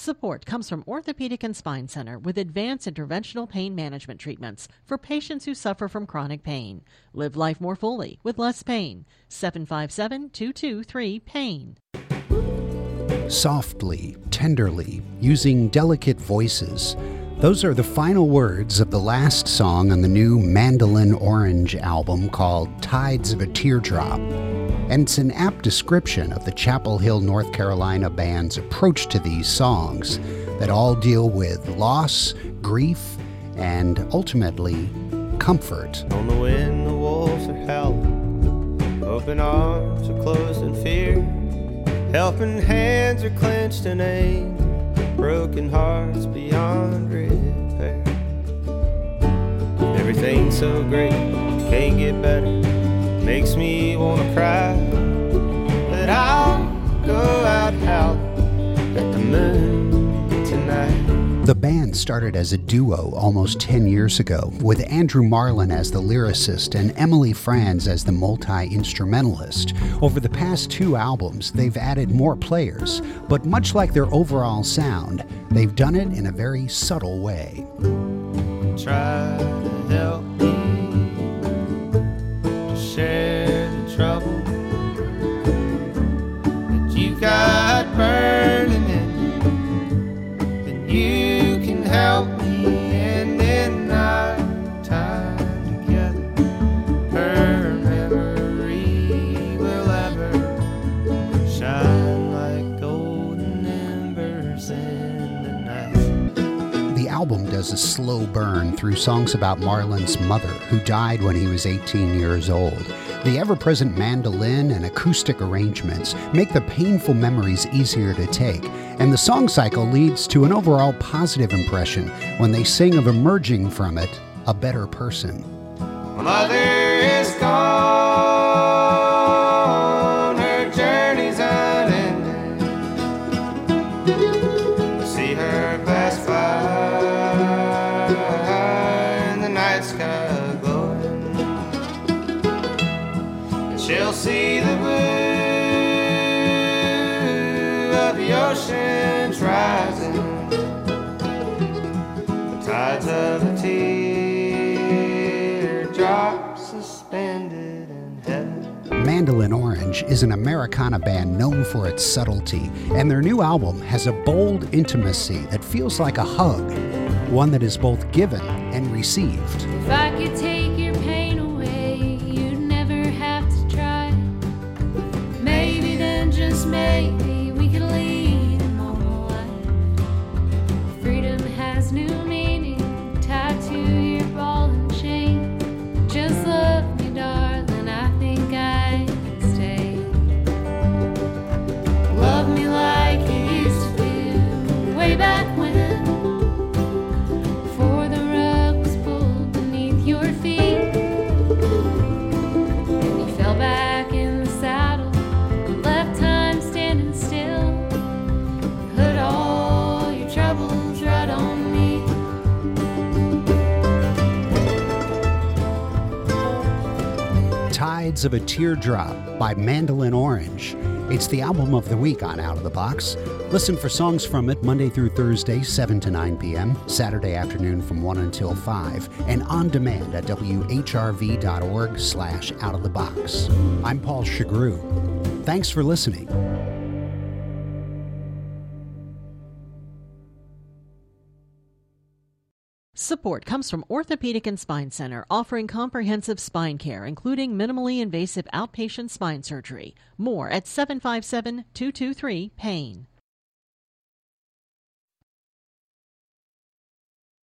Support comes from Orthopedic and Spine Center with advanced interventional pain management treatments for patients who suffer from chronic pain. Live life more fully with less pain. 757 223 PAIN. Softly, tenderly, using delicate voices. Those are the final words of the last song on the new Mandolin Orange album called Tides of a Teardrop and it's an apt description of the Chapel Hill, North Carolina band's approach to these songs that all deal with loss, grief, and ultimately comfort. On the wind, the wolves are howling, open arms are closed in fear, helping hands are clenched in aim, broken hearts beyond repair. Everything's so great, can't get better makes me wanna cry. But I'll go out howling at the moon tonight. The band started as a duo almost 10 years ago, with Andrew Marlin as the lyricist and Emily Frantz as the multi instrumentalist. Over the past two albums, they've added more players, but much like their overall sound, they've done it in a very subtle way. Try the night. The album does a slow burn through songs about Marlin's mother, who died when he was 18 years old. The ever present mandolin and acoustic arrangements make the painful memories easier to take, and the song cycle leads to an overall positive impression when they sing of emerging from it a better person. Mother see the blue of the oceans rising, the tides of the teardrop suspended in heaven. Mandolin Orange is an Americana band known for its subtlety, and their new album has a bold intimacy that feels like a hug, one that is both given and received. If I could take your pain Tides of a Teardrop by Mandolin Orange. It's the album of the week on Out of the Box. Listen for songs from it Monday through Thursday, 7 to 9 p.m., Saturday afternoon from 1 until 5, and on demand at whrv.org slash out of the box. I'm Paul Shugrue. Thanks for listening. Support comes from Orthopedic and Spine Center, offering comprehensive spine care, including minimally invasive outpatient spine surgery. More at 757 223 PAIN.